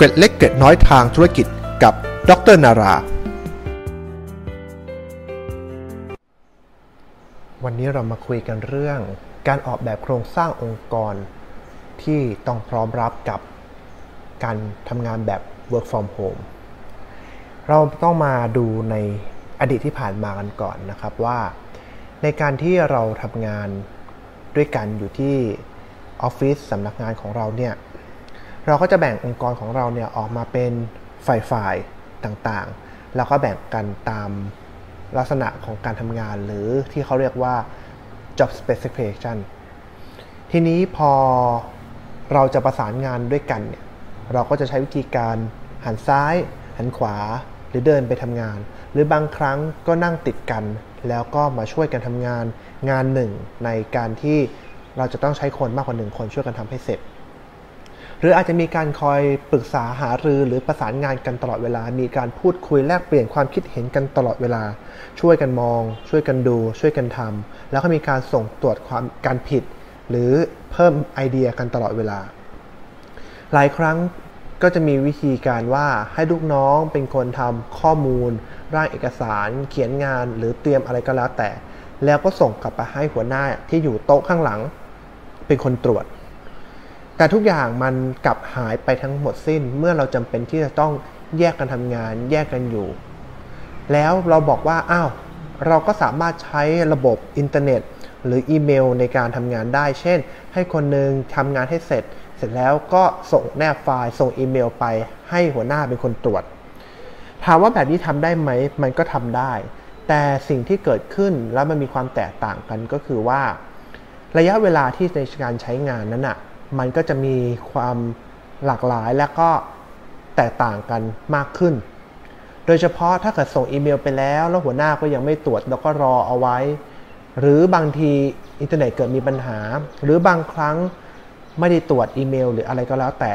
เกร็ดเล็กเกร็ดน้อยทางธุรกิจกับดรนารา วันนี้เรามาคุยกันเรื่องการออกแบบโครงสร้างองค์กร ที่ต้องพร้อมรับกับการทำงานแบบ work from home เราต้องมาดูในอดีตที่ผ่านมากันก่อนนะครับว่า ในการที่เราทำงานด้วยกันอยู่ที่ออฟฟิศสำนักงานของเราเนี่ย เราก็จะแบ่งองค์กรของเราเนี่ยออกมาเป็นฝ่ายๆต่างๆ แล้วก็แบ่งกันตามลักษณะของการทำงาน หรือที่เขาเรียกว่า job specification ทีนี้พอเราจะประสานงานด้วยกันเนี่ยเราก็จะใช้วิธีการหันซ้าย หันขวา หรือเดินไปทำงาน หรือบางครั้งก็นั่งติดกัน แล้วก็มาช่วยกันทำงานงานหนึ่ง ในการที่เราจะต้องใช้คนมากกว่าหนึ่งคนช่วยกันทำให้เสร็จ หรืออาจจะมีการคอยปรึกษาหารือหรือประสานงานกันตลอดเวลา มีการพูดคุยแลกเปลี่ยนความคิดเห็นกันตลอดเวลา ช่วยกันมอง ช่วยกันดู ช่วยกันทำแล้วก็มีการส่งตรวจความการผิด หรือเพิ่มไอเดียกันตลอดเวลา หลายครั้งก็จะมีวิธีการว่าให้ลูกน้องเป็นคนทำข้อมูล ร่างเอกสาร เขียนงาน หรือเตรียมอะไรก็แล้วแต่ แล้วก็ส่งกลับไปให้หัวหน้าที่อยู่โต๊ะข้างหลัง เป็นคนตรวจ แต่ทุกอย่างมันกลับหายไปทั้งหมดสิ้นเมื่อเราจำเป็นที่จะต้องแยกกันทำงานแยกกันอยู่ แล้วเราบอกว่าอ้าวเราก็สามารถใช้ระบบอินเทอร์เน็ต หรืออีเมลในการทำงานได้ เช่น ให้คนหนึ่งทำงานให้เสร็จ เสร็จแล้วก็ส่งแนบไฟล์ส่งอีเมลไป ให้หัวหน้าเป็นคนตรวจ ถามว่าแบบนี้ทำได้ไหม มันก็ทำได้ แต่สิ่งที่เกิดขึ้นแล้วมันมีความแตกต่างกันก็คือว่า ระยะเวลาที่ในการใช้งานนั้นอะ มันก็จะมีความหลากหลายและก็แตกต่างกันมากขึ้น โดยเฉพาะถ้าเกิดส่งอีเมลไปแล้ว แล้วหัวหน้าก็ยังไม่ตรวจแล้วก็รอเอาไว้ หรือบางทีอินเทอร์เน็ตเกิดมีปัญหา หรือบางครั้งไม่ได้ตรวจอีเมล หรืออะไรก็แล้วแต่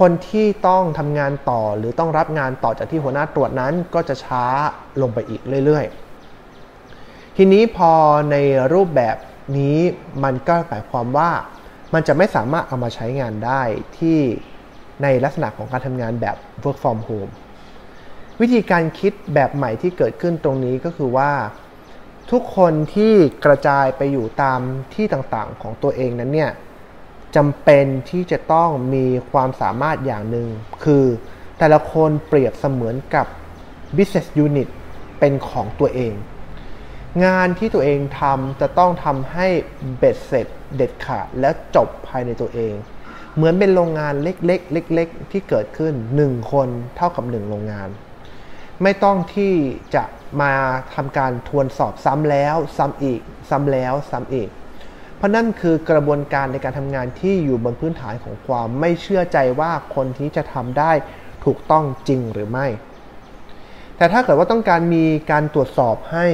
คนที่ต้องทำงานต่อหรือต้องรับงานต่อจากที่หัวหน้าตรวจนั้นก็จะช้าลงไปอีกเรื่อยๆ ทีนี้พอในรูปแบบนี้มันก็หมายความว่า มันจะไม่สามารถเอามาใช้งานได้ที่ในลักษณะของการทำงานแบบ work from home วิธีการคิดแบบใหม่ที่เกิดขึ้นตรงนี้ก็คือว่า ทุกคนที่กระจายไปอยู่ตามที่ต่างๆของตัวเองนั้นเนี่ยจำเป็นที่จะต้องมีความสามารถอย่างหนึ่งคือแต่ละคนเปรียบเสมือนกับ business unit เป็นของตัวเอง งานที่ตัวเองทำจะต้องทำให้เบ็ดเสร็จเด็ดขาดและจบภายในตัวเอง เหมือนเป็นโรงงานเล็กๆเล็กๆที่เกิดขึ้น 1 คนเท่ากับ 1 โรงงาน ไม่ต้องที่จะมาทำการทวนสอบซ้ำแล้วซ้ำอีก ซ้ำแล้วซ้ำอีก เพราะนั่นคือกระบวนการในการทำงานที่อยู่บนพื้นฐานของความไม่เชื่อใจว่าคนที่จะทำได้ถูกต้องจริงหรือไม่ แต่ถ้าเกิดว่าต้องการมีการตรวจสอบให้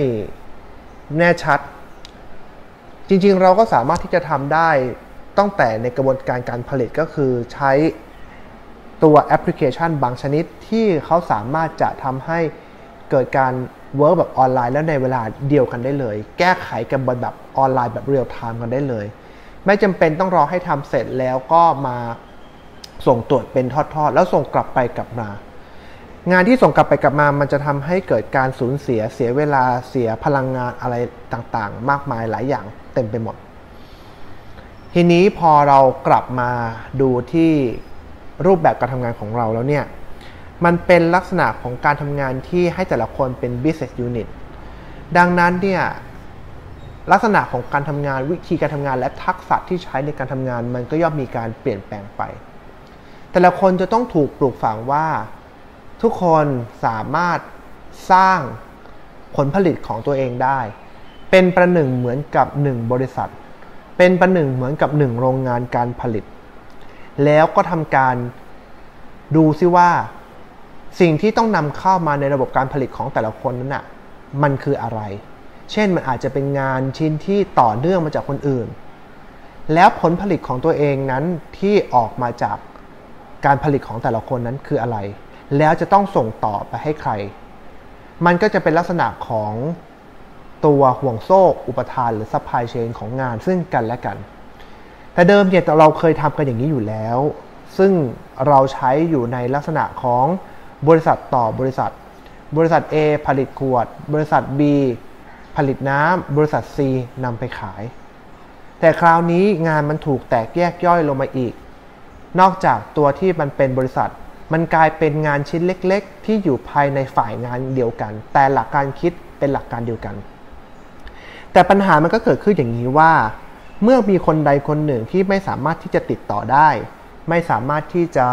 แน่ชัด จริงๆ เราก็สามารถที่จะทำได้ตั้งแต่ในกระบวนการการผลิตก็คือใช้ตัวแอปพลิเคชันบางชนิดที่เขาสามารถจะทำให้เกิดการ work แบบออนไลน์แล้วในเวลาเดียวกันได้เลย แก้ไขกันบนแบบออนไลน์แบบ real-time กันได้เลย ไม่จำเป็นต้องรอให้ทำเสร็จแล้วก็มาส่งตรวจเป็นทอดๆ แล้วส่งกลับไปกลับมา งานที่ส่งกลับไปกลับมามันจะทำให้เกิดการสูญเสียเสียเวลาเสียพลังงานอะไรต่างๆ มากมายหลายอย่างเต็มไปหมด ทีนี้พอเรากลับมาดูที่รูปแบบการทำงานของเราแล้วเนี่ยมันเป็นลักษณะของการทำงานที่ให้แต่ละคนเป็น business unit ดังนั้นเนี่ยลักษณะของการทำงานวิธีการทำงานและทักษะที่ใช้ในการทำงาน มันก็ย่อมมีการเปลี่ยนแปลงไป แต่ละคนจะต้องถูกปลูกฝังว่า ทุกคนสามารถสร้างผลผลิตของตัวเองได้ เป็นประหนึ่งเหมือนกับหนึ่งบริษัท เป็นประหนึ่งเหมือนกับหนึ่งโรงงานการผลิต แล้วก็ทำการดูซิว่า สิ่งที่ต้องนำเข้ามาในระบบการผลิตของแต่ละคนนั้นน่ะมันคืออะไร เช่นมันอาจจะเป็นงานชิ้นที่ต่อเนื่องมาจากคนอื่น แล้วผลผลิตของตัวเองนั้นที่ออกมาจากการผลิตของแต่ละคนนั้นคืออะไร แล้วจะต้องส่งต่อไปให้ใคร มันก็จะเป็นลักษณะของตัวห่วงโซ่อุปทานหรือ supply chain ของงานซึ่งกันและกัน แต่เดิมเนี่ยเราเคยทำกันอย่างนี้อยู่แล้วซึ่งเราใช้อยู่ในลักษณะของบริษัทต่อบริษัท บริษัท A ผลิตขวด บริษัท B ผลิตน้ำบริษัท C นำไปขาย แต่คราวนี้งานมันถูกแตกแยกย่อยลงมาอีก นอกจากตัวที่มันเป็นบริษัท มันกลายเป็นงานชิ้นเล็ก ๆ ที่อยู่ภายในฝ่ายงานเดียวกัน แต่หลักการคิดเป็นหลักการเดียวกัน แต่ปัญหามันก็เกิดขึ้นอย่างนี้ว่า เมื่อมีคนใดคนหนึ่งที่ไม่สามารถที่จะติดต่อได้ ไม่สามารถที่จะ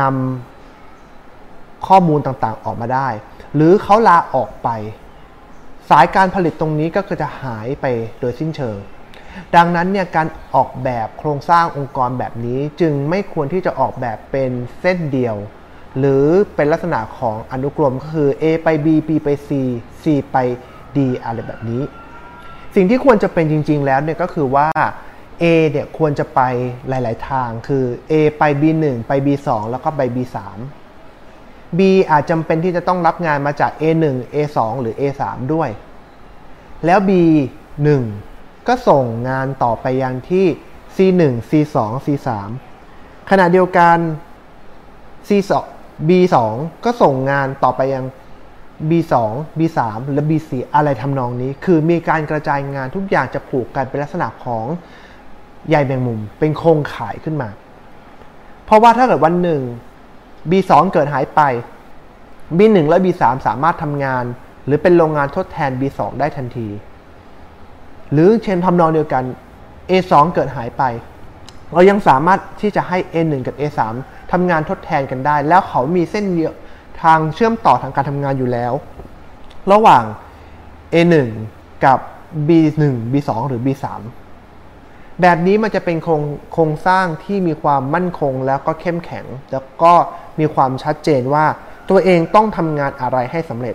นำข้อมูลต่างๆออกมาได้ หรือเขาลาออกไป สายการผลิตตรงนี้ก็คือจะหายไปโดยสิ้นเชิง ดังนั้นเนี่ยการออกแบบโครงสร้างองค์กรแบบนี้จึงไม่ควรที่จะออกแบบเป็นเส้นเดียว หรือเป็นลักษณะของอนุกรมก็คือ A ไป B B ไป C C ไป D อะไรแบบนี้ สิ่งที่ควรจะเป็นจริง ๆ แล้วเนี่ยก็คือว่า A เนี่ยควรจะไปหลาย ๆ ทาง คือ A ไป B1 ไป B2 แล้วก็ไป B3 B อาจจำเป็นที่จะต้องรับงานมาจาก A1 A2 หรือ A3 ด้วย แล้ว B1 ก็ส่งงานต่อไปยังที่ C1 C2 C3 ขณะเดียวกัน C2 B2 ก็ส่งงานต่อไปยัง B2 B3 และ B4 อะไรทำนองนี้ คือมีการกระจายงานทุกอย่างจะผูกกันเป็นลักษณะของใยแมงมุม เป็นโครงข่ายขึ้นมา เพราะว่าถ้าเกิดวันหนึ่ง B2 เกิดหายไป B1 และ B3 สามารถทำงาน หรือเป็นโรงงานทดแทน B2 ได้ทันที หรือเช่นทำนองเดียวกัน A2 เกิดหายไป เรายังสามารถที่จะให้ A1 กับ A3 ทำงานทดแทนกันได้ แล้วเขามีเส้นเยอะทางเชื่อมต่อทางการทำงานอยู่แล้ว ระหว่าง A1 กับ B1 B2 หรือ B3 แบบนี้มันจะเป็นโครงโครงสร้างที่มีความมั่นคงแล้วก็เข้มแข็ง แล้วก็มีความชัดเจนว่าตัวเองต้องทำงานอะไรให้สำเร็จ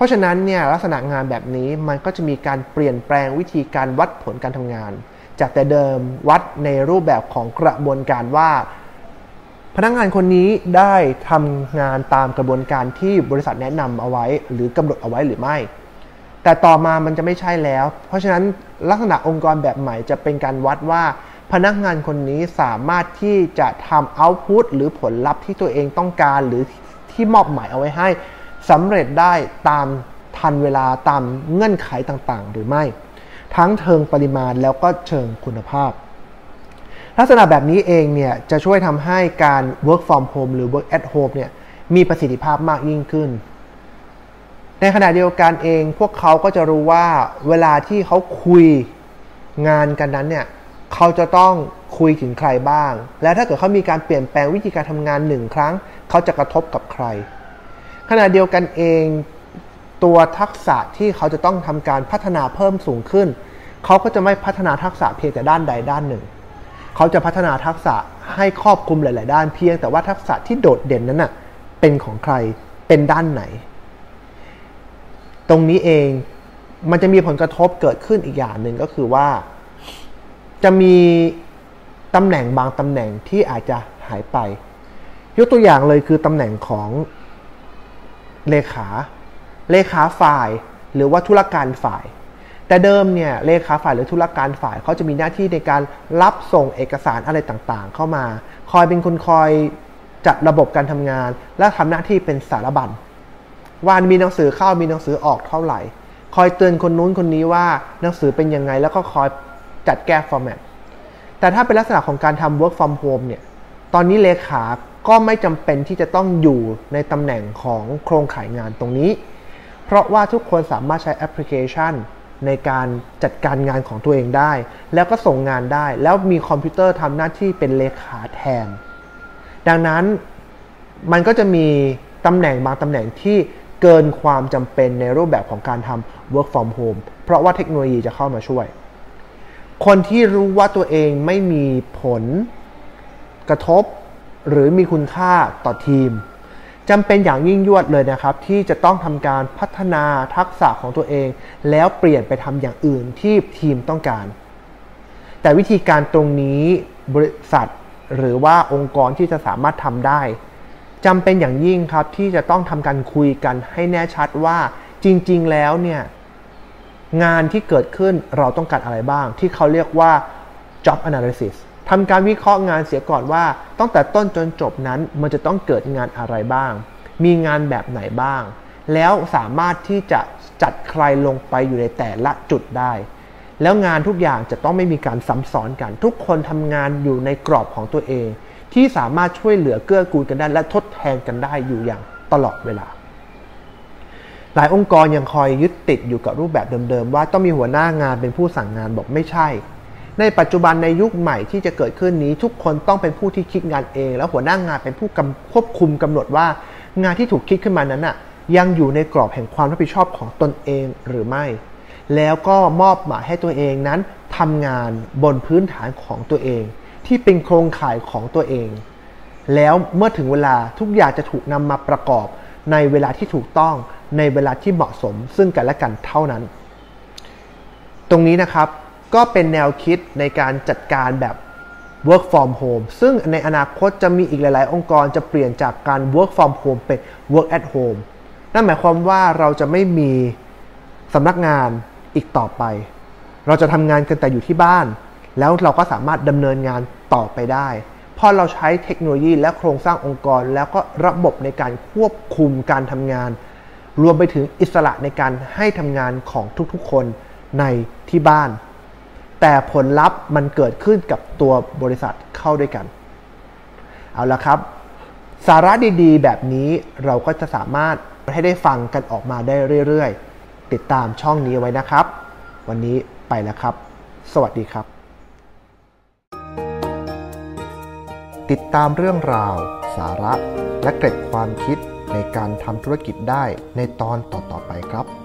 ราะฉะนั้นเนี่ยลักษณะงานแบบนี้มันก็จะมีการเปลี่ยนแปลงวิธีการวัดผลการทำงาน จากแต่เดิมวัดในรูปแบบของกระบวนการว่า พนักงานคนนี้ได้ทำงานตามกระบวนการที่บริษัทแนะนำเอาไว้ หรือกำหนดเอาไว้หรือไม่ แต่ต่อมามันจะไม่ใช่แล้ว เพราะฉะนั้นลักษณะองค์กรแบบใหม่จะเป็นการวัดว่าพนักงานคนนี้สามารถที่จะทำเอาต์พุตหรือผลลัพธ์ที่ตัวเองต้องการหรือที่มอบหมายเอาไว้ให้ สำเร็จได้ตามทันเวลาตามเงื่อนไขต่างๆ หรือไม่ ทั้งเชิงปริมาณแล้วก็เชิงคุณภาพ ลักษณะแบบนี้เองเนี่ยจะช่วยทำให้การ work from home หรือ work at home เนี่ยมีประสิทธิภาพมากยิ่งขึ้น ในขณะเดียวกันเองพวกเขาก็จะรู้ว่าเวลาที่เขาคุยงานกันนั้นเนี่ยเขาจะต้องคุยถึงใครบ้าง และถ้าเกิดเขามีการเปลี่ยนแปลงวิธีการทำงานหนึ่งครั้ง เขาจะกระทบกับใคร ขณะเดียวกันเองตัวทักษะที่เขาจะต้องทำการพัฒนาเพิ่มสูงขึ้น เขาก็จะไม่พัฒนาทักษะเพียงแต่ด้านใดด้านหนึ่ง เขาจะพัฒนาทักษะให้ครอบคลุมหลาย ๆ ด้านเพียงแต่ว่าทักษะที่โดดเด่นนั้นน่ะเป็นของใครเป็นด้านไหน ตรงนี้เองมันจะมีผลกระทบเกิดขึ้นอีกอย่างหนึ่งก็คือว่า จะมีตำแหน่งบางตำแหน่งที่อาจจะหายไป ยกตัวอย่างเลยคือตำแหน่งของ เลขา เลขาฝ่ายหรือว่าธุรการฝ่าย แต่เดิมเนี่ยเลขาฝ่ายหรือธุรการฝ่ายเขาจะมีหน้าที่ในการรับส่งเอกสารอะไรต่างๆ เข้ามา คอยเป็นคนคอยจัดระบบการทำงาน และทำหน้าที่เป็นสารบัญว่ามีหนังสือเข้ามีหนังสือออกเท่าไหร่ คอยเตือนคนนู้นคนนี้ว่าหนังสือเป็นยังไง แล้วก็คอยจัดแก้ฟอร์แมตแต่ถ้าเป็นลักษณะของการทำ work from home เนี่ยตอนนี้เลขา ก็ไม่จำเป็นที่จะต้องอยู่ในตำแหน่งของโครงข่ายงานตรงนี้ เพราะว่าทุกคนสามารถใช้แอปพลิเคชัน ในการจัดการงานของตัวเองได้ แล้วก็ส่งงานได้ แล้วมีคอมพิวเตอร์ทำหน้าที่เป็นเลขาแทน ดังนั้นมันก็จะมีตำแหน่งบางตำแหน่งที่เกินความจำเป็นในรูปแบบของการทำ work from home เพราะว่าเทคโนโลยีจะเข้ามาช่วย คนที่รู้ว่าตัวเองไม่มีผลกระทบ หรือมีคุณค่าต่อทีมจำเป็นอย่างยิ่งยวดเลยนะครับ ที่จะต้องทำการพัฒนาทักษะของตัวเอง แล้วเปลี่ยนไปทำอย่างอื่นที่ทีมต้องการ แต่วิธีการตรงนี้บริษัท หรือว่าองค์กรที่จะสามารถทำได้จำเป็นอย่างยิ่งครับที่จะต้องทำการคุยกันให้แน่ชัดว่าจริง ๆ แล้วเนี่ยงานที่เกิดขึ้นเราต้องการอะไรบ้าง ที่เขาเรียกว่า job analysis ทำการวิเคราะห์งานเสียก่อนว่า ตั้งแต่ต้นจนจบนั้นมันจะต้องเกิดงานอะไรบ้าง มีงานแบบไหนบ้าง แล้วสามารถที่จะจัดใครลงไปอยู่ในแต่ละจุดได้ แล้วงานทุกอย่างจะต้องไม่มีการซ้ำซ้อนกัน ทุกคนทำงานอยู่ในกรอบของตัวเอง ที่สามารถช่วยเหลือเกื้อกูลกันได้ และทดแทนกันได้อยู่อย่างตลอดเวลา หลายองค์กรยังคอยยึดติดอยู่กับรูปแบบเดิมๆ ว่าต้องมีหัวหน้างานเป็นผู้สั่งงานบอกไม่ใช่ ในปัจจุบันในยุคใหม่ที่จะเกิดขึ้นนี้ ทุกคนต้องเป็นผู้ที่คิดงานเอง แล้วหัวหน้างานเป็นผู้ควบคุมกำหนดว่า งานที่ถูกคิดขึ้นมานั้นน่ะยังอยู่ในกรอบแห่งความรับผิดชอบของตนเองหรือไม่ แล้วก็มอบหมายให้ตัวเองนั้นทำงานบนพื้นฐานของตัวเอง ที่เป็นโครงข่ายของตัวเอง แล้วเมื่อถึงเวลาทุกอย่างจะถูกนำมาประกอบ ในเวลาที่ถูกต้องในเวลาที่เหมาะสมซึ่งกันและกันเท่านั้น ตรงนี้นะครับ ก็เป็นแนวคิดในการจัดการแบบ work from home ซึ่งในอนาคตจะมีอีกหลาย ๆ องค์กรจะเปลี่ยนจากการ work from home เป็น work at home นั่นหมายความว่าเราจะไม่มีสำนักงานอีกต่อไป เราจะทำงานกันแต่อยู่ที่บ้าน แล้วเราก็สามารถดำเนินงานต่อไปได้พราะเราใช้เทคโนโลยีและโครงสร้างองค์กร แล้วก็ระบบในการควบคุมการทำงาน รวมไปถึงอิสระในการให้ทำงานของทุกๆ คนในที่บ้าน แต่ผลลัพธ์มันเกิดขึ้นกับตัวบริษัทเข้าด้วยกัน เอาละครับ สาระดีๆ แบบนี้เราก็จะสามารถให้ได้ฟังกันออกมาได้เรื่อยๆ ติดตามช่องนี้ไว้นะครับ วันนี้ไปแล้วครับ สวัสดีครับ ติดตามเรื่องราว สาระ และเกร็ดความคิดในการทำธุรกิจได้ในตอนต่อๆไปครับ